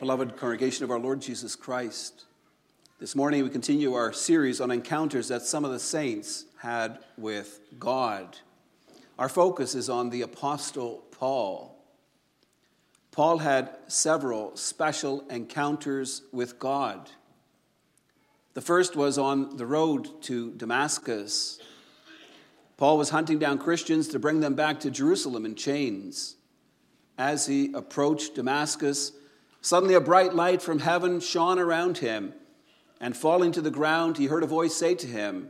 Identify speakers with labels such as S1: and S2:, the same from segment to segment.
S1: Beloved congregation of our Lord Jesus Christ, this morning we continue our series on encounters that some of the saints had with God. Our focus is on the Apostle Paul. Paul had several special encounters with God. The first was on the road to Damascus. Paul was hunting down Christians to bring them back to Jerusalem in chains. As he approached Damascus, suddenly a bright light from heaven shone around him, and falling to the ground, he heard a voice say to him,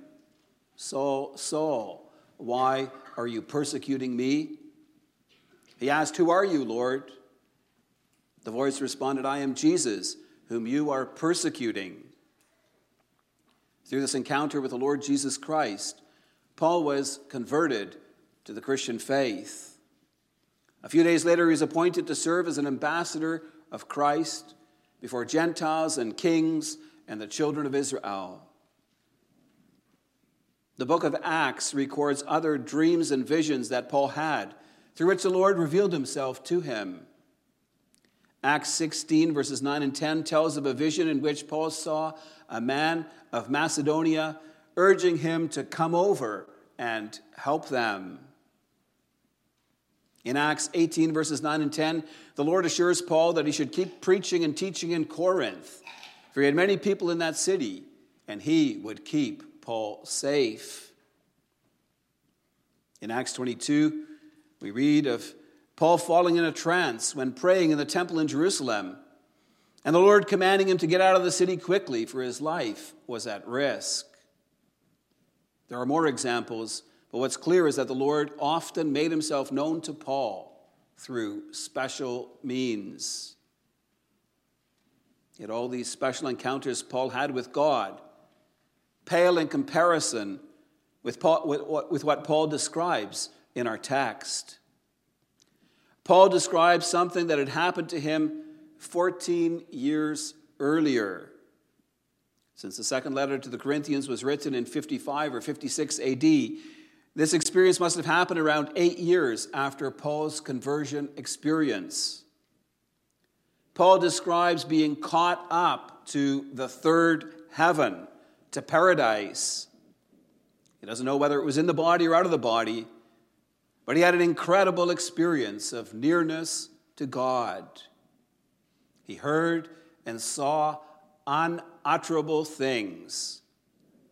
S1: Saul, Saul, why are you persecuting me? He asked, Who are you, Lord? The voice responded, I am Jesus, whom you are persecuting. Through this encounter with the Lord Jesus Christ, Paul was converted to the Christian faith. A few days later, he was appointed to serve as an ambassador of Christ before Gentiles and kings and the children of Israel. The book of Acts records other dreams and visions that Paul had, through which the Lord revealed himself to him. Acts 16, verses 9 and 10 tells of a vision in which Paul saw a man of Macedonia urging him to come over and help them. In Acts 18, verses 9 and 10, the Lord assures Paul that he should keep preaching and teaching in Corinth, for he had many people in that city, and he would keep Paul safe. In Acts 22, we read of Paul falling in a trance when praying in the temple in Jerusalem, and the Lord commanding him to get out of the city quickly, for his life was at risk. There are more examples, but what's clear is that the Lord often made himself known to Paul through special means. Yet all these special encounters Paul had with God pale in comparison with, Paul, with, what Paul describes in our text. Paul describes something that had happened to him 14 years earlier. Since the second letter to the Corinthians was written in 55 or 56 AD, this experience must have happened around eight years after Paul's conversion experience. Paul describes being caught up to the third heaven, to paradise. He doesn't know whether it was in the body or out of the body, but he had an incredible experience of nearness to God. He heard and saw unutterable things.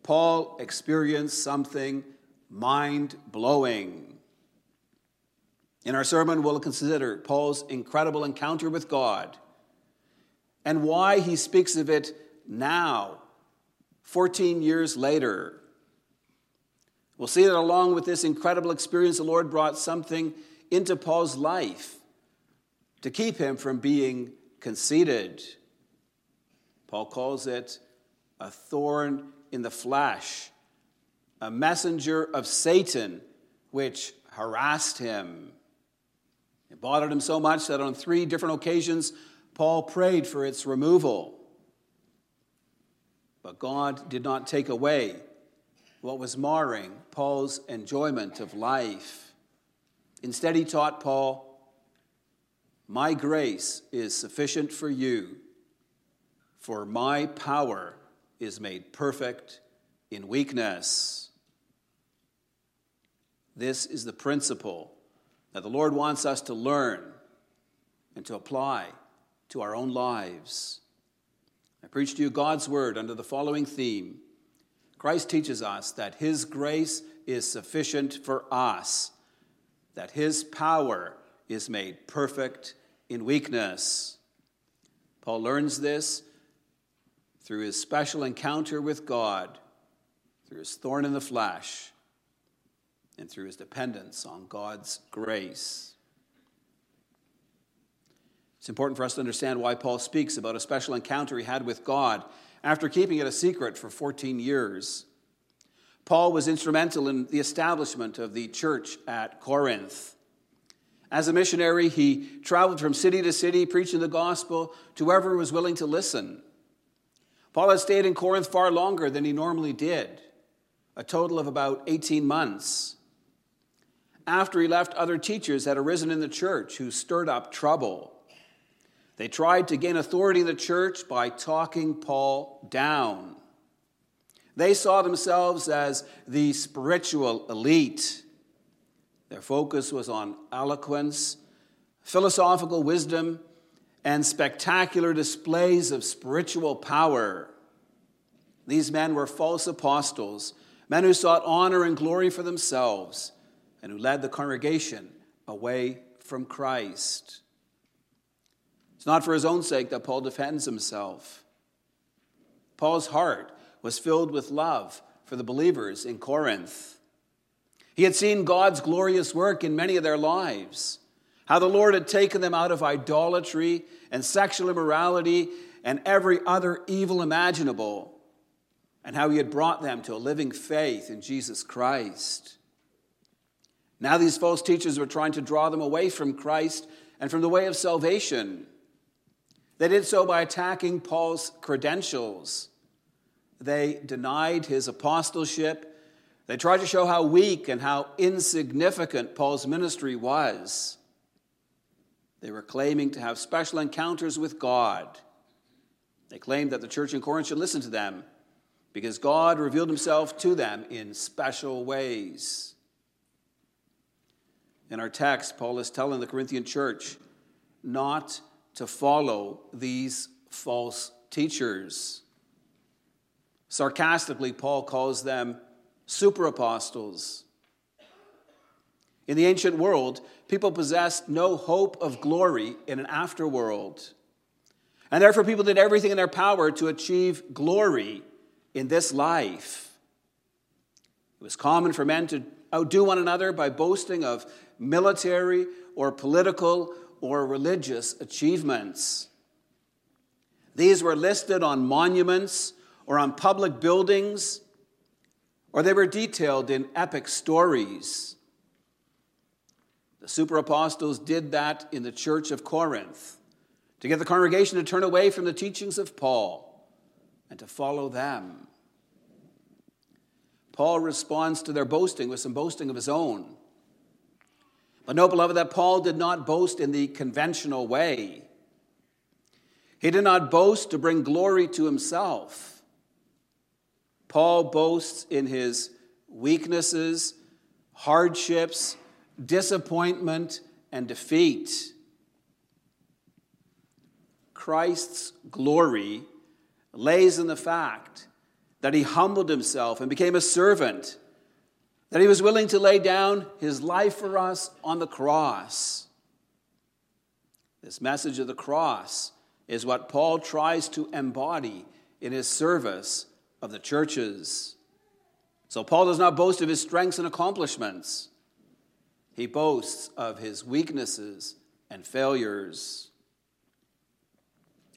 S1: Paul experienced something mind blowing. In our sermon, we'll consider Paul's incredible encounter with God and why he speaks of it now, 14 years later. We'll see that along with this incredible experience, the Lord brought something into Paul's life to keep him from being conceited. Paul calls it a thorn in the flesh, a messenger of Satan, which harassed him. It bothered him so much that on three different occasions, Paul prayed for its removal. But God did not take away what was marring Paul's enjoyment of life. Instead, he taught Paul, My grace is sufficient for you for my power is made perfect in weakness. This is the principle that the Lord wants us to learn and to apply to our own lives. I preach to you God's word under the following theme Christ teaches us that His grace is sufficient for us, that His power is made perfect in weakness. Paul learns this through his special encounter with God, through his thorn in the flesh, and through his dependence on God's grace. It's important for us to understand why Paul speaks about a special encounter he had with God after keeping it a secret for 14 years. Paul was instrumental in the establishment of the church at Corinth. As a missionary, he traveled from city to city preaching the gospel to whoever was willing to listen. Paul had stayed in Corinth far longer than he normally did, a total of about 18 months. After he left, other teachers had arisen in the church who stirred up trouble. They tried to gain authority in the church by talking Paul down. They saw themselves as the spiritual elite. Their focus was on eloquence, philosophical wisdom, and spectacular displays of spiritual power. These men were false apostles, men who sought honor and glory for themselves, and who led the congregation away from Christ. It's not for his own sake that Paul defends himself. Paul's heart was filled with love for the believers in Corinth. He had seen God's glorious work in many of their lives, how the Lord had taken them out of idolatry and sexual immorality and every other evil imaginable, and how he had brought them to a living faith in Jesus Christ. Now, these false teachers were trying to draw them away from Christ and from the way of salvation. They did so by attacking Paul's credentials. They denied his apostleship. They tried to show how weak and how insignificant Paul's ministry was. They were claiming to have special encounters with God. They claimed that the church in Corinth should listen to them because God revealed himself to them in special ways. In our text, Paul is telling the Corinthian church not to follow these false teachers. Sarcastically, Paul calls them super apostles. In the ancient world, people possessed no hope of glory in an afterworld. And therefore, people did everything in their power to achieve glory in this life. It was common for men to outdo one another by boasting of military or political or religious achievements. These were listed on monuments or on public buildings, or they were detailed in epic stories. The super apostles did that in the church of Corinth to get the congregation to turn away from the teachings of Paul and to follow them. Paul responds to their boasting with some boasting of his own. But know, beloved, that Paul did not boast in the conventional way. He did not boast to bring glory to himself. Paul boasts in his weaknesses, hardships, disappointment, and defeat. Christ's glory lays in the fact that he humbled himself and became a servant that he was willing to lay down his life for us on the cross. This message of the cross is what Paul tries to embody in his service of the churches. So, Paul does not boast of his strengths and accomplishments, he boasts of his weaknesses and failures.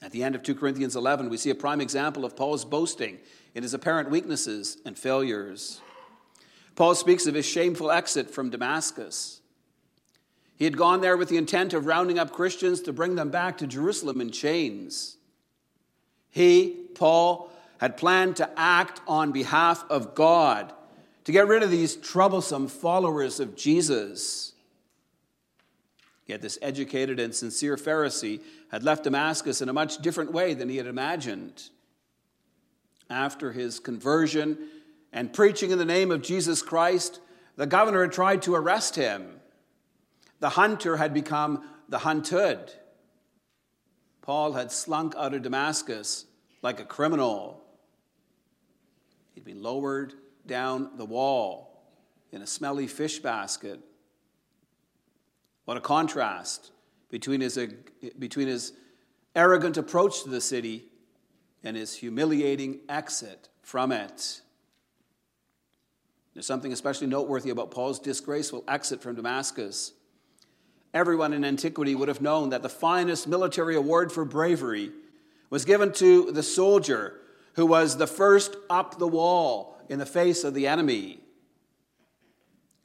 S1: At the end of 2 Corinthians 11, we see a prime example of Paul's boasting in his apparent weaknesses and failures. Paul speaks of his shameful exit from Damascus. He had gone there with the intent of rounding up Christians to bring them back to Jerusalem in chains. He, Paul, had planned to act on behalf of God to get rid of these troublesome followers of Jesus. Yet this educated and sincere Pharisee had left Damascus in a much different way than he had imagined. After his conversion, and preaching in the name of Jesus Christ, the governor had tried to arrest him. The hunter had become the hunted. Paul had slunk out of Damascus like a criminal. He'd been lowered down the wall in a smelly fish basket. What a contrast between his, between his arrogant approach to the city and his humiliating exit from it. There's something especially noteworthy about Paul's disgraceful exit from Damascus. Everyone in antiquity would have known that the finest military award for bravery was given to the soldier who was the first up the wall in the face of the enemy.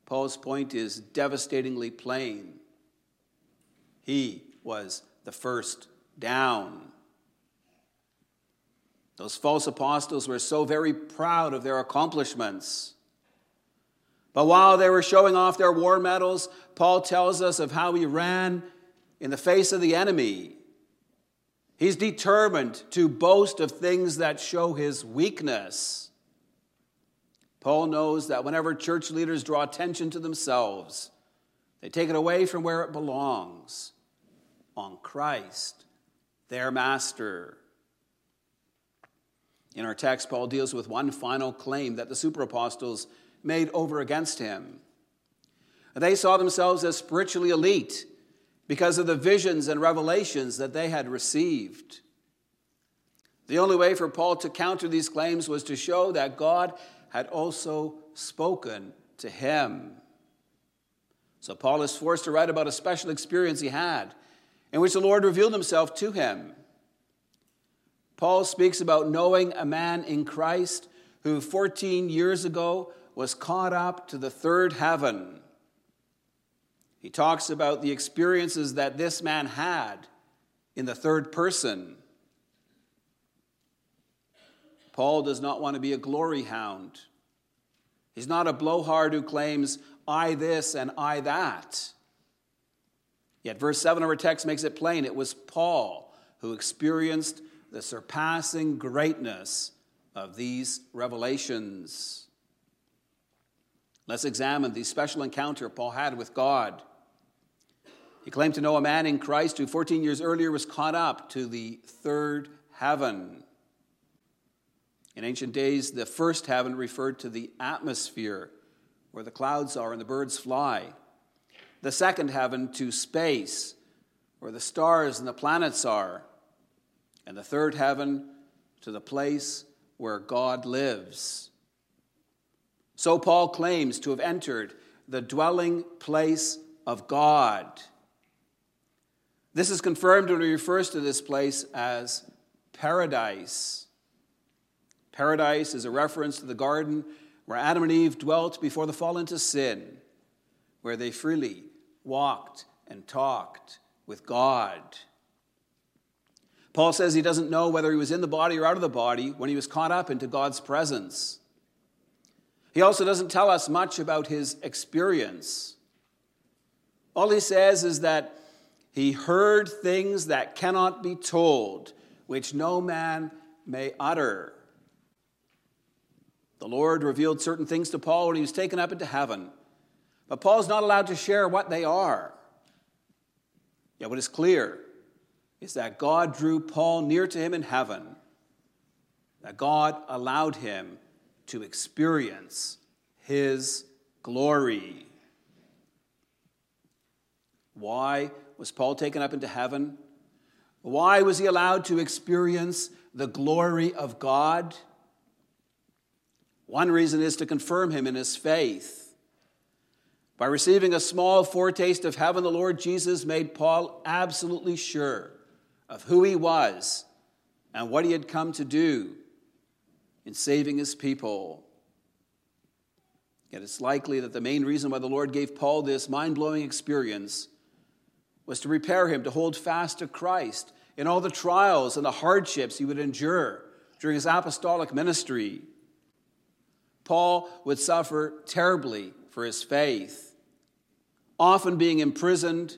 S1: Paul's point is devastatingly plain. He was the first down. Those false apostles were so very proud of their accomplishments. But while they were showing off their war medals, Paul tells us of how he ran in the face of the enemy. He's determined to boast of things that show his weakness. Paul knows that whenever church leaders draw attention to themselves, they take it away from where it belongs on Christ, their master. In our text, Paul deals with one final claim that the super apostles made over against him. They saw themselves as spiritually elite because of the visions and revelations that they had received. The only way for Paul to counter these claims was to show that God had also spoken to him. So Paul is forced to write about a special experience he had in which the Lord revealed himself to him. Paul speaks about knowing a man in Christ who 14 years ago was caught up to the third heaven. He talks about the experiences that this man had in the third person. Paul does not want to be a glory hound. He's not a blowhard who claims, I this and I that. Yet, verse 7 of our text makes it plain it was Paul who experienced the surpassing greatness of these revelations. Let's examine the special encounter Paul had with God. He claimed to know a man in Christ who 14 years earlier was caught up to the third heaven. In ancient days, the first heaven referred to the atmosphere where the clouds are and the birds fly. The second heaven to space where the stars and the planets are. And the third heaven to the place where God lives. So Paul claims to have entered the dwelling place of God. This is confirmed when he refers to this place as paradise. Paradise is a reference to the garden where Adam and Eve dwelt before the fall into sin, where they freely walked and talked with God. Paul says he doesn't know whether he was in the body or out of the body when he was caught up into God's presence. He also doesn't tell us much about his experience. All he says is that he heard things that cannot be told, which no man may utter. The Lord revealed certain things to Paul when he was taken up into heaven, but Paul's not allowed to share what they are. Yet, what is clear is that God drew Paul near to him in heaven, that God allowed him to experience his glory. Why was Paul taken up into heaven? Why was he allowed to experience the glory of God? One reason is to confirm him in his faith. By receiving a small foretaste of heaven, the Lord Jesus made Paul absolutely sure of who he was and what he had come to do in saving his people. Yet it's likely that the main reason why the Lord gave Paul this mind blowing experience was to prepare him to hold fast to Christ in all the trials and the hardships he would endure during his apostolic ministry. Paul would suffer terribly for his faith, often being imprisoned,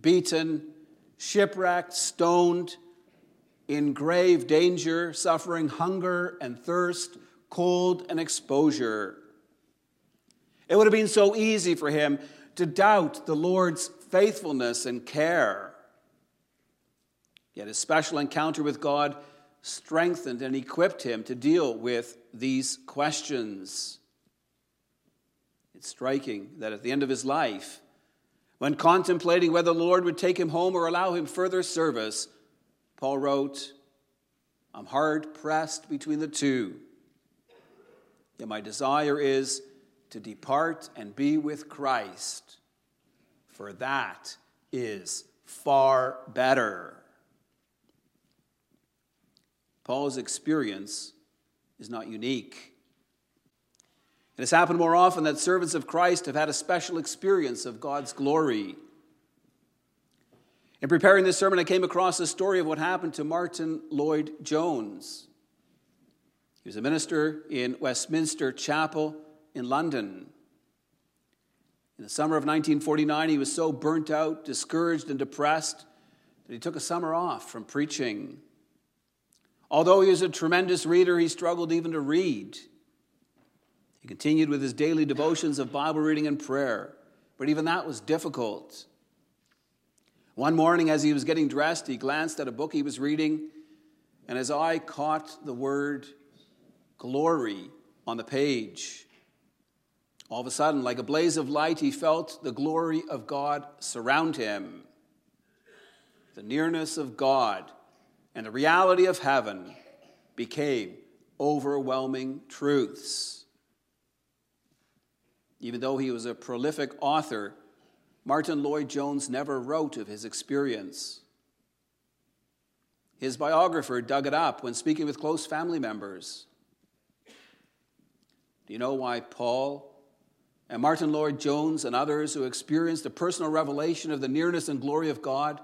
S1: beaten, shipwrecked, stoned, in grave danger, suffering hunger and thirst, cold and exposure. It would have been so easy for him to doubt the Lord's faithfulness and care. Yet his special encounter with God strengthened and equipped him to deal with these questions. It's striking that at the end of his life, when contemplating whether the Lord would take him home or allow him further service, Paul wrote, I'm hard pressed between the two. Yet my desire is to depart and be with Christ for that is far better. Paul's experience is not unique. It has happened more often that servants of Christ have had a special experience of God's glory. In preparing this sermon, I came across a story of what happened to Martin Lloyd Jones. He was a minister in Westminster Chapel in London. In the summer of 1949, he was so burnt out, discouraged, and depressed that he took a summer off from preaching. Although he was a tremendous reader, he struggled even to read. He continued with his daily devotions of Bible reading and prayer, but even that was difficult. One morning, as he was getting dressed, he glanced at a book he was reading, and his eye caught the word glory on the page. All of a sudden, like a blaze of light, he felt the glory of God surround him. The nearness of God and the reality of heaven became overwhelming truths. Even though he was a prolific author, Martyn Lloyd-Jones never wrote of his experience. His biographer dug it up when speaking with close family members. Do you know why Paul and Martyn Lloyd-Jones and others who experienced a personal revelation of the nearness and glory of God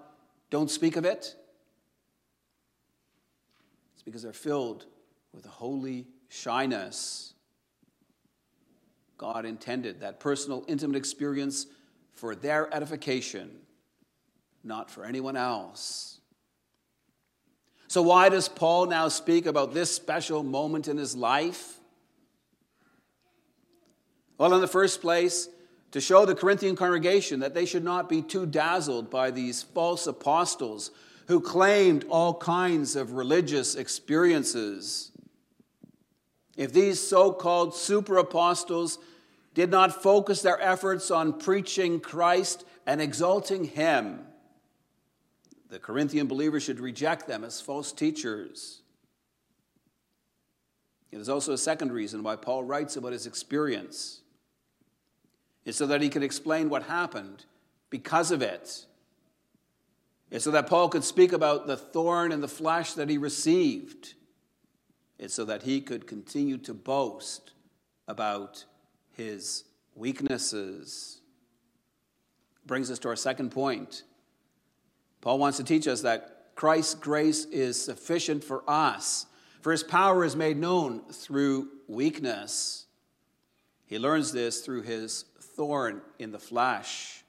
S1: don't speak of it? It's because they're filled with a holy shyness. God intended that personal, intimate experience for their edification, not for anyone else. So, why does Paul now speak about this special moment in his life? Well, in the first place, to show the Corinthian congregation that they should not be too dazzled by these false apostles who claimed all kinds of religious experiences. If these so called super apostles did not focus their efforts on preaching Christ and exalting Him, the Corinthian believers should reject them as false teachers. Is also a second reason why Paul writes about his experience is so that he could explain what happened because of it. It's so that Paul could speak about the thorn in the flesh that he received. It's so that he could continue to boast about his weaknesses. Brings us to our second point. Paul wants to teach us that Christ's grace is sufficient for us, for his power is made known through weakness. He learns this through his thorn in the flesh.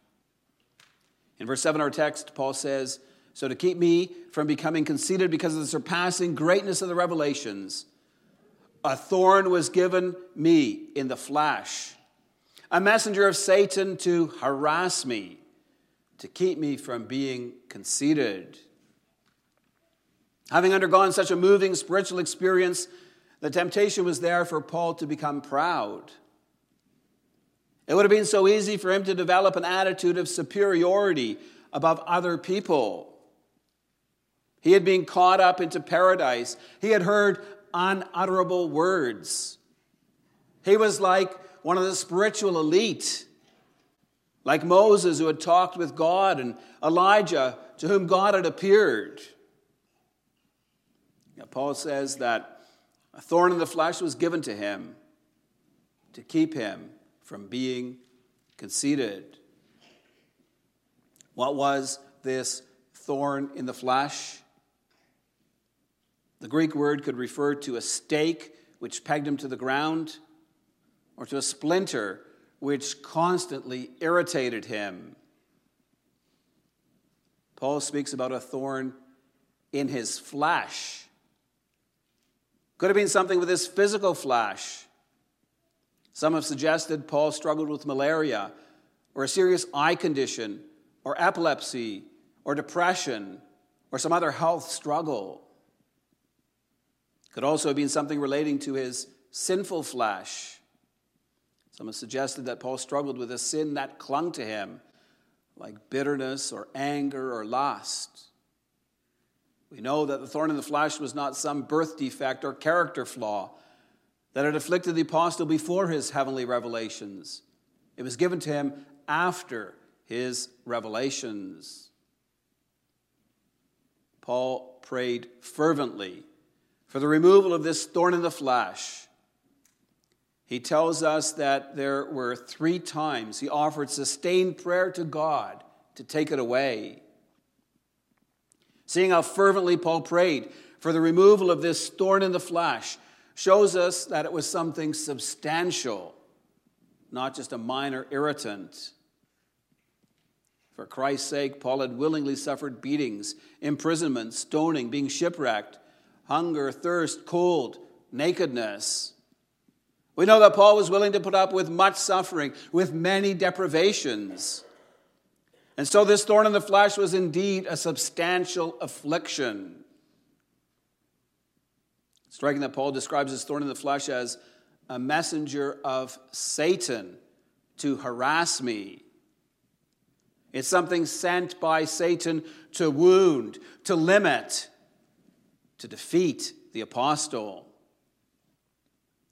S1: In verse 7 of our text, Paul says, So to keep me from becoming conceited because of the surpassing greatness of the revelations, a thorn was given me in the flesh, a messenger of Satan to harass me, to keep me from being conceited. Having undergone such a moving spiritual experience, the temptation was there for Paul to become proud. It would have been so easy for him to develop an attitude of superiority above other people. He had been caught up into paradise. He had heard unutterable words. He was like one of the spiritual elite, like Moses, who had talked with God, and Elijah, to whom God had appeared. Now, Paul says that a thorn in the flesh was given to him to keep him from being conceited. What was this thorn in the flesh? The Greek word could refer to a stake which pegged him to the ground, or to a splinter which constantly irritated him. Paul speaks about a thorn in his flesh. Could have been something with his physical flesh. Some have suggested Paul struggled with malaria or a serious eye condition or epilepsy or depression or some other health struggle. Could also have been something relating to his sinful flesh. Some have suggested that Paul struggled with a sin that clung to him, like bitterness or anger or lust. We know that the thorn in the flesh was not some birth defect or character flaw that had afflicted the apostle before his heavenly revelations. It was given to him after his revelations. Paul prayed fervently for the removal of this thorn in the flesh. He tells us that there were three times he offered sustained prayer to God to take it away. Seeing how fervently Paul prayed for the removal of this thorn in the flesh, shows us that it was something substantial, not just a minor irritant. For Christ's sake, Paul had willingly suffered beatings, imprisonment, stoning, being shipwrecked, hunger, thirst, cold, nakedness. We know that Paul was willing to put up with much suffering, with many deprivations. And so this thorn in the flesh was indeed a substantial affliction. Striking that Paul describes his thorn in the flesh as a messenger of Satan to harass me. It's something sent by Satan to wound, to limit, to defeat the apostle.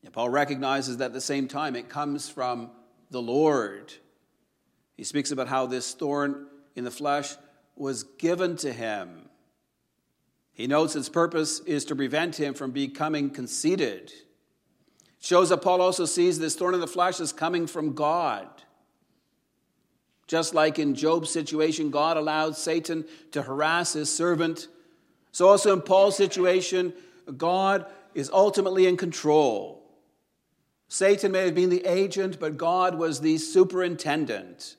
S1: And Paul recognizes that at the same time it comes from the Lord. He speaks about how this thorn in the flesh was given to him. He notes its purpose is to prevent him from becoming conceited. It shows that Paul also sees this thorn in the flesh as coming from God. Just like in Job's situation, God allowed Satan to harass his servant. So, also in Paul's situation, God is ultimately in control. Satan may have been the agent, but God was the superintendent.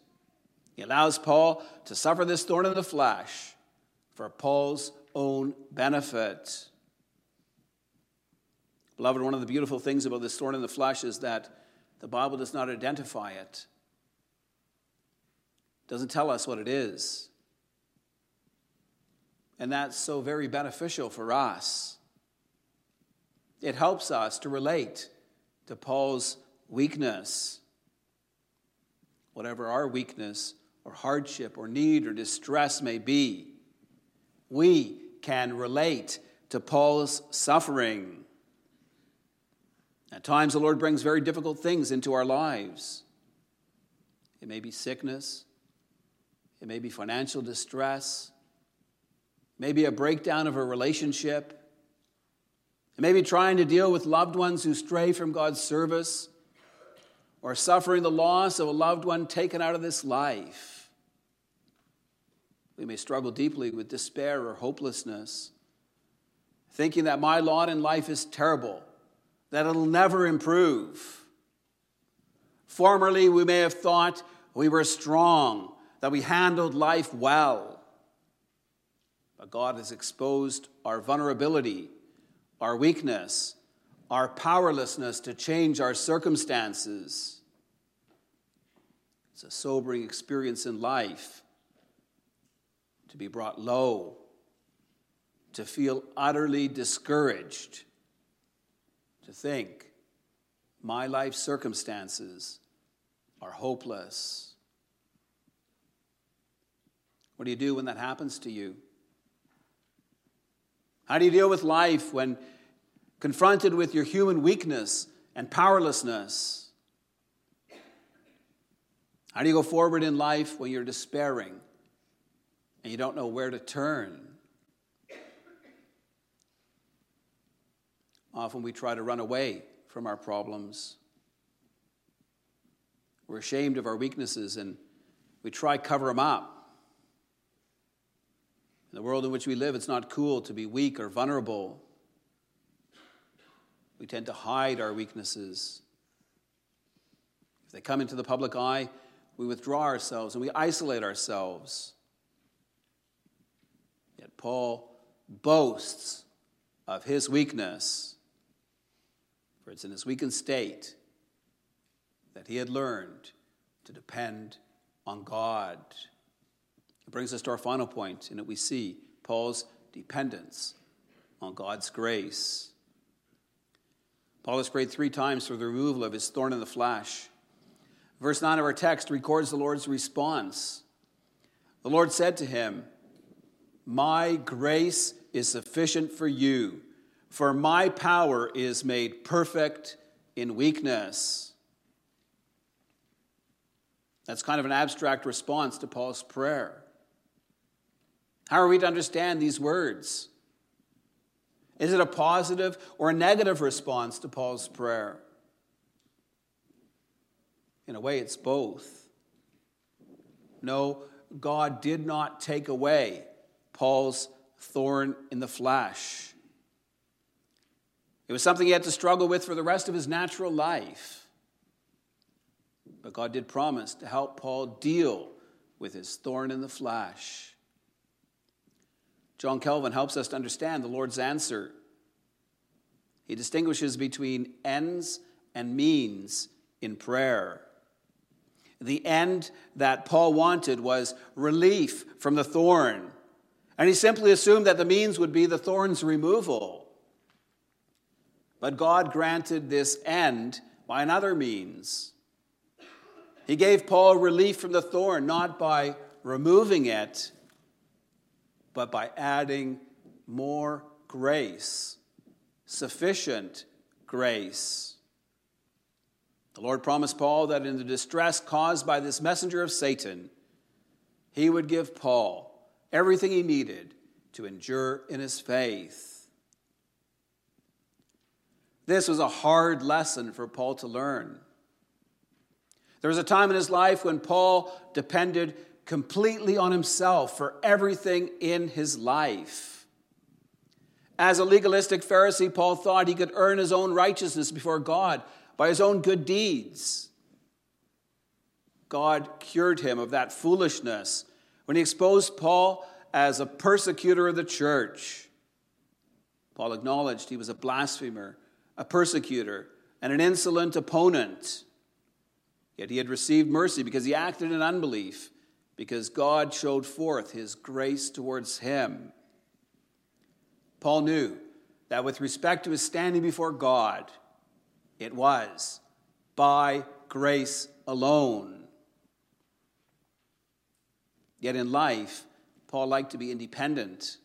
S1: He allows Paul to suffer this thorn in the flesh for Paul's own benefit. Beloved, one of the beautiful things about this thorn in the flesh is that the Bible does not identify it. It doesn't tell us what it is. And that's so very beneficial for us. It helps us to relate to Paul's weakness. Whatever our weakness or hardship or need or distress may be, we can relate to Paul's suffering. At times, the Lord brings very difficult things into our lives. It may be sickness, it may be financial distress, maybe a breakdown of a relationship, maybe trying to deal with loved ones who stray from God's service, or suffering the loss of a loved one taken out of this life. We may struggle deeply with despair or hopelessness, thinking that my lot in life is terrible, that it'll never improve. Formerly, we may have thought we were strong, that we handled life well. But God has exposed our vulnerability, our weakness, our powerlessness to change our circumstances. It's a sobering experience in life to be brought low, to feel utterly discouraged, to think my life circumstances are hopeless. What do you do when that happens to you? How do you deal with life when confronted with your human weakness and powerlessness? How do you go forward in life when you're despairing and you don't know where to turn? Often we try to run away from our problems. We're ashamed of our weaknesses and we try cover them up. In the world in which we live, it's not cool to be weak or vulnerable. We tend to hide our weaknesses. If they come into the public eye, we withdraw ourselves and we isolate ourselves. Yet Paul boasts of his weakness, for it's in his weakened state that he had learned to depend on God. It brings us to our final point, in that we see Paul's dependence on God's grace. Paul has prayed three times for the removal of his thorn in the flesh. Verse 9 of our text records the Lord's response. The Lord said to him, My grace is sufficient for you, for my power is made perfect in weakness. That's kind of an abstract response to Paul's prayer. How are we to understand these words? Is it a positive or a negative response to Paul's prayer? In a way, it's both. No, God did not take away Paul's thorn in the flesh. It was something he had to struggle with for the rest of his natural life. But God did promise to help Paul deal with his thorn in the flesh. John Calvin helps us to understand the Lord's answer. He distinguishes between ends and means in prayer. The end that Paul wanted was relief from the thorn. And he simply assumed that the means would be the thorn's removal. But God granted this end by another means. He gave Paul relief from the thorn, not by removing it, but by adding more grace, sufficient grace. The Lord promised Paul that in the distress caused by this messenger of Satan, he would give Paul everything he needed to endure in his faith. This was a hard lesson for Paul to learn. There was a time in his life when Paul depended completely on himself for everything in his life. As a legalistic Pharisee, Paul thought he could earn his own righteousness before God by his own good deeds. God cured him of that foolishness when he exposed Paul as a persecutor of the church. Paul acknowledged he was a blasphemer, a persecutor, and an insolent opponent. Yet he had received mercy because he acted in unbelief, because God showed forth his grace towards him. Paul knew that with respect to his standing before God, it was by grace alone. Yet in life, Paul liked to be independent.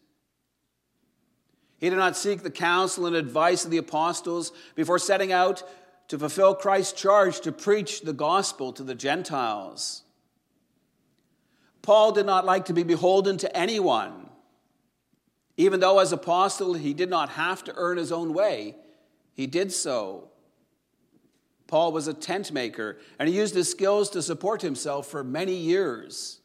S1: He did not seek the counsel and advice of the apostles before setting out to fulfill Christ's charge to preach the gospel to the Gentiles. Paul did not like to be beholden to anyone. Even though, as apostle, he did not have to earn his own way, he did so. Paul was a tent maker, and he used his skills to support himself for many years.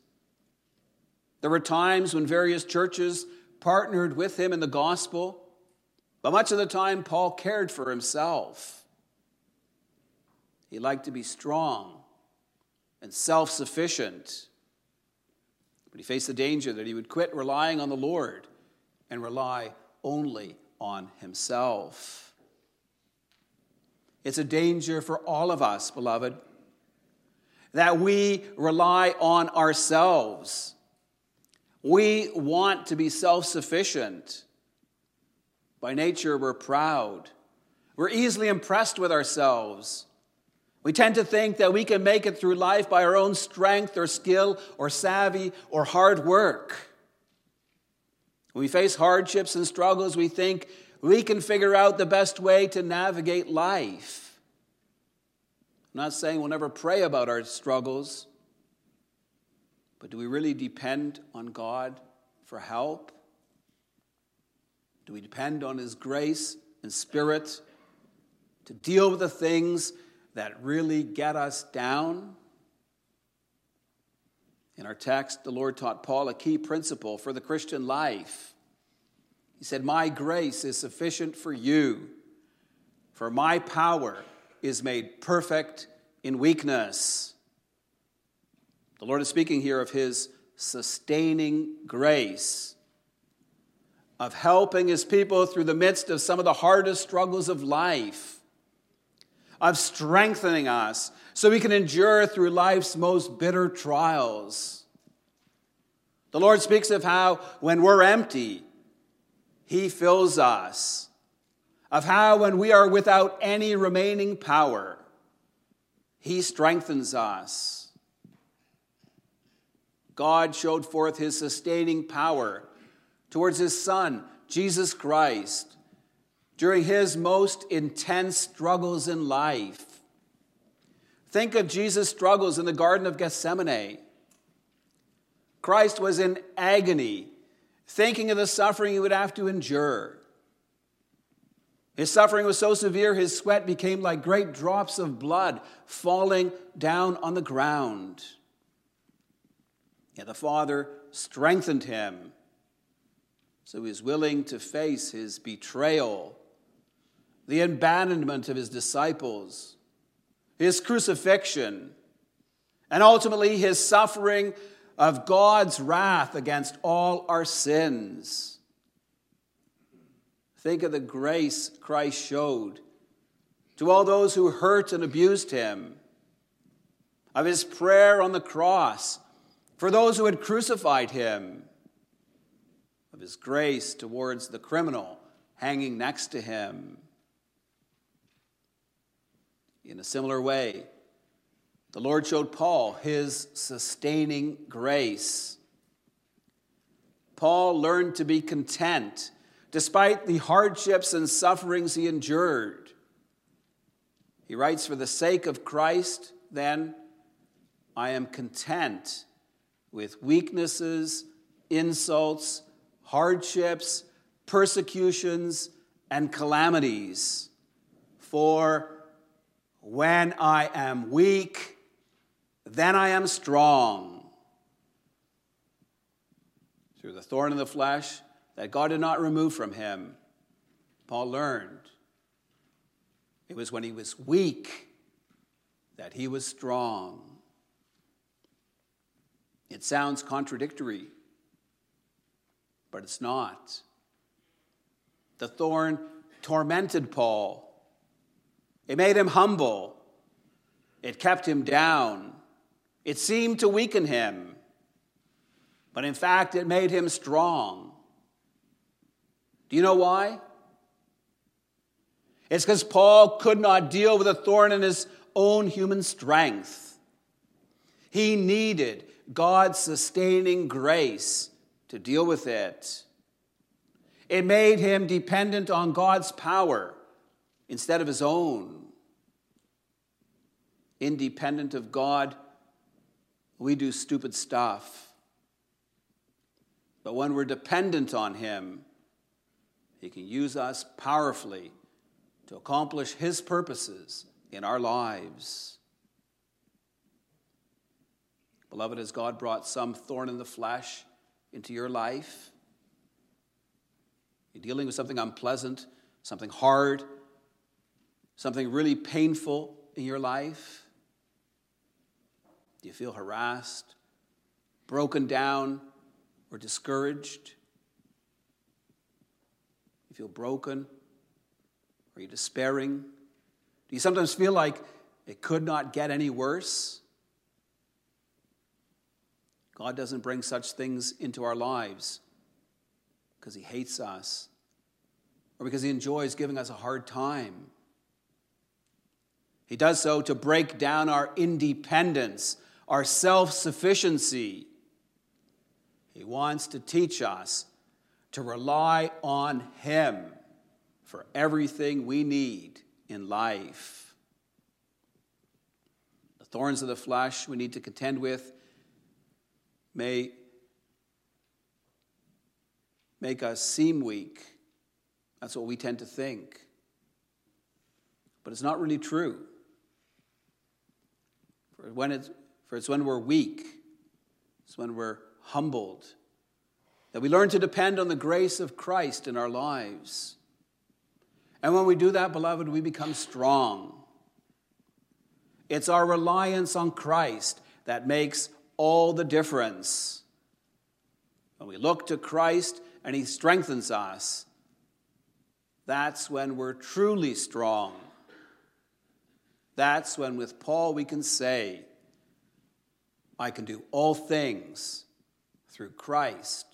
S1: There were times when various churches partnered with him in the gospel, but much of the time, Paul cared for himself. He liked to be strong and self sufficient, but he faced the danger that he would quit relying on the Lord and rely only on himself. It's a danger for all of us, beloved, that we rely on ourselves. We want to be self sufficient. By nature, we're proud. We're easily impressed with ourselves. We tend to think that we can make it through life by our own strength or skill or savvy or hard work. When we face hardships and struggles, we think we can figure out the best way to navigate life. I'm not saying we'll never pray about our struggles, but do we really depend on God for help? Do we depend on His grace and Spirit to deal with the things that really get us down? In our text, the Lord taught Paul a key principle for the Christian life. He said, My grace is sufficient for you, for my power is made perfect in weakness. The Lord is speaking here of his sustaining grace, of helping his people through the midst of some of the hardest struggles of life, of strengthening us so we can endure through life's most bitter trials. The Lord speaks of how when we're empty, he fills us, of how when we are without any remaining power, He strengthens us. God showed forth His sustaining power towards His Son, Jesus Christ, during His most intense struggles in life. Think of Jesus' struggles in the Garden of Gethsemane. Christ was in agony thinking of the suffering he would have to endure. His suffering was so severe, his sweat became like great drops of blood falling down on the ground. Yet the Father strengthened him, so he was willing to face his betrayal, the abandonment of his disciples, his crucifixion, and ultimately his suffering of God's wrath against all our sins. Think of the grace Christ showed to all those who hurt and abused him, of his prayer on the cross for those who had crucified him, of his grace towards the criminal hanging next to him. In a similar way, the Lord showed Paul his sustaining grace. Paul learned to be content despite the hardships and sufferings he endured. He writes, For the sake of Christ, then, I am content with weaknesses, insults, hardships, persecutions, and calamities. For when I am weak, then I am strong. Through the thorn in the flesh that God did not remove from him, Paul learned it was when he was weak that he was strong. It sounds contradictory, but it's not. The thorn tormented Paul, it made him humble, it kept him down, it seemed to weaken him, but in fact, it made him strong. Do you know why? It's because Paul could not deal with a thorn in his own human strength. He needed God's sustaining grace to deal with it. It made him dependent on God's power instead of his own. Independent of God, we do stupid stuff. But when we're dependent on Him, He can use us powerfully to accomplish His purposes in our lives. Beloved, has God brought some thorn in the flesh into your life? You're dealing with something unpleasant, something hard, something really painful in your life? Do you feel harassed, broken down, or discouraged? You feel broken? Are you despairing? Do you sometimes feel like it could not get any worse? God doesn't bring such things into our lives because He hates us or because He enjoys giving us a hard time. He does so to break down our independence, our self sufficiency. He wants to teach us to rely on Him for everything we need in life. The thorns of the flesh we need to contend with may make us seem weak. That's what we tend to think. But it's not really true. For, when it's, for it's when we're weak, it's when we're humbled, that we learn to depend on the grace of Christ in our lives. And when we do that, beloved, we become strong. It's our reliance on Christ that makes all the difference. When we look to Christ and He strengthens us, that's when we're truly strong. That's when, with Paul, we can say, I can do all things through Christ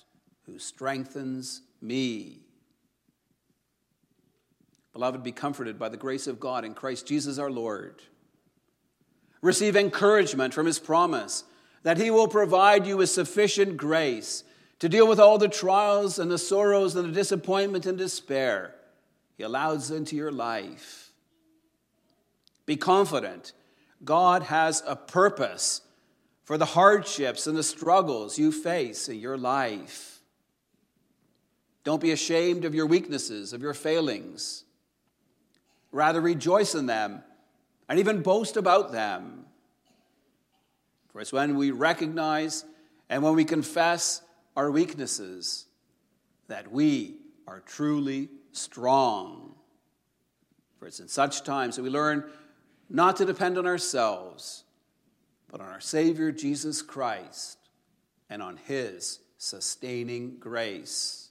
S1: who strengthens me. Beloved, be comforted by the grace of God in Christ Jesus our Lord. Receive encouragement from his promise that He will provide you with sufficient grace to deal with all the trials and the sorrows and the disappointment and despair He allows into your life. Be confident. God has a purpose for the hardships and the struggles you face in your life. Don't be ashamed of your weaknesses, of your failings. Rather, rejoice in them and even boast about them. For it's when we recognize and when we confess our weaknesses that we are truly strong. For it's in such times that we learn not to depend on ourselves, but on our Savior Jesus Christ, and on his sustaining grace.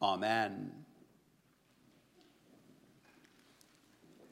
S1: Amen.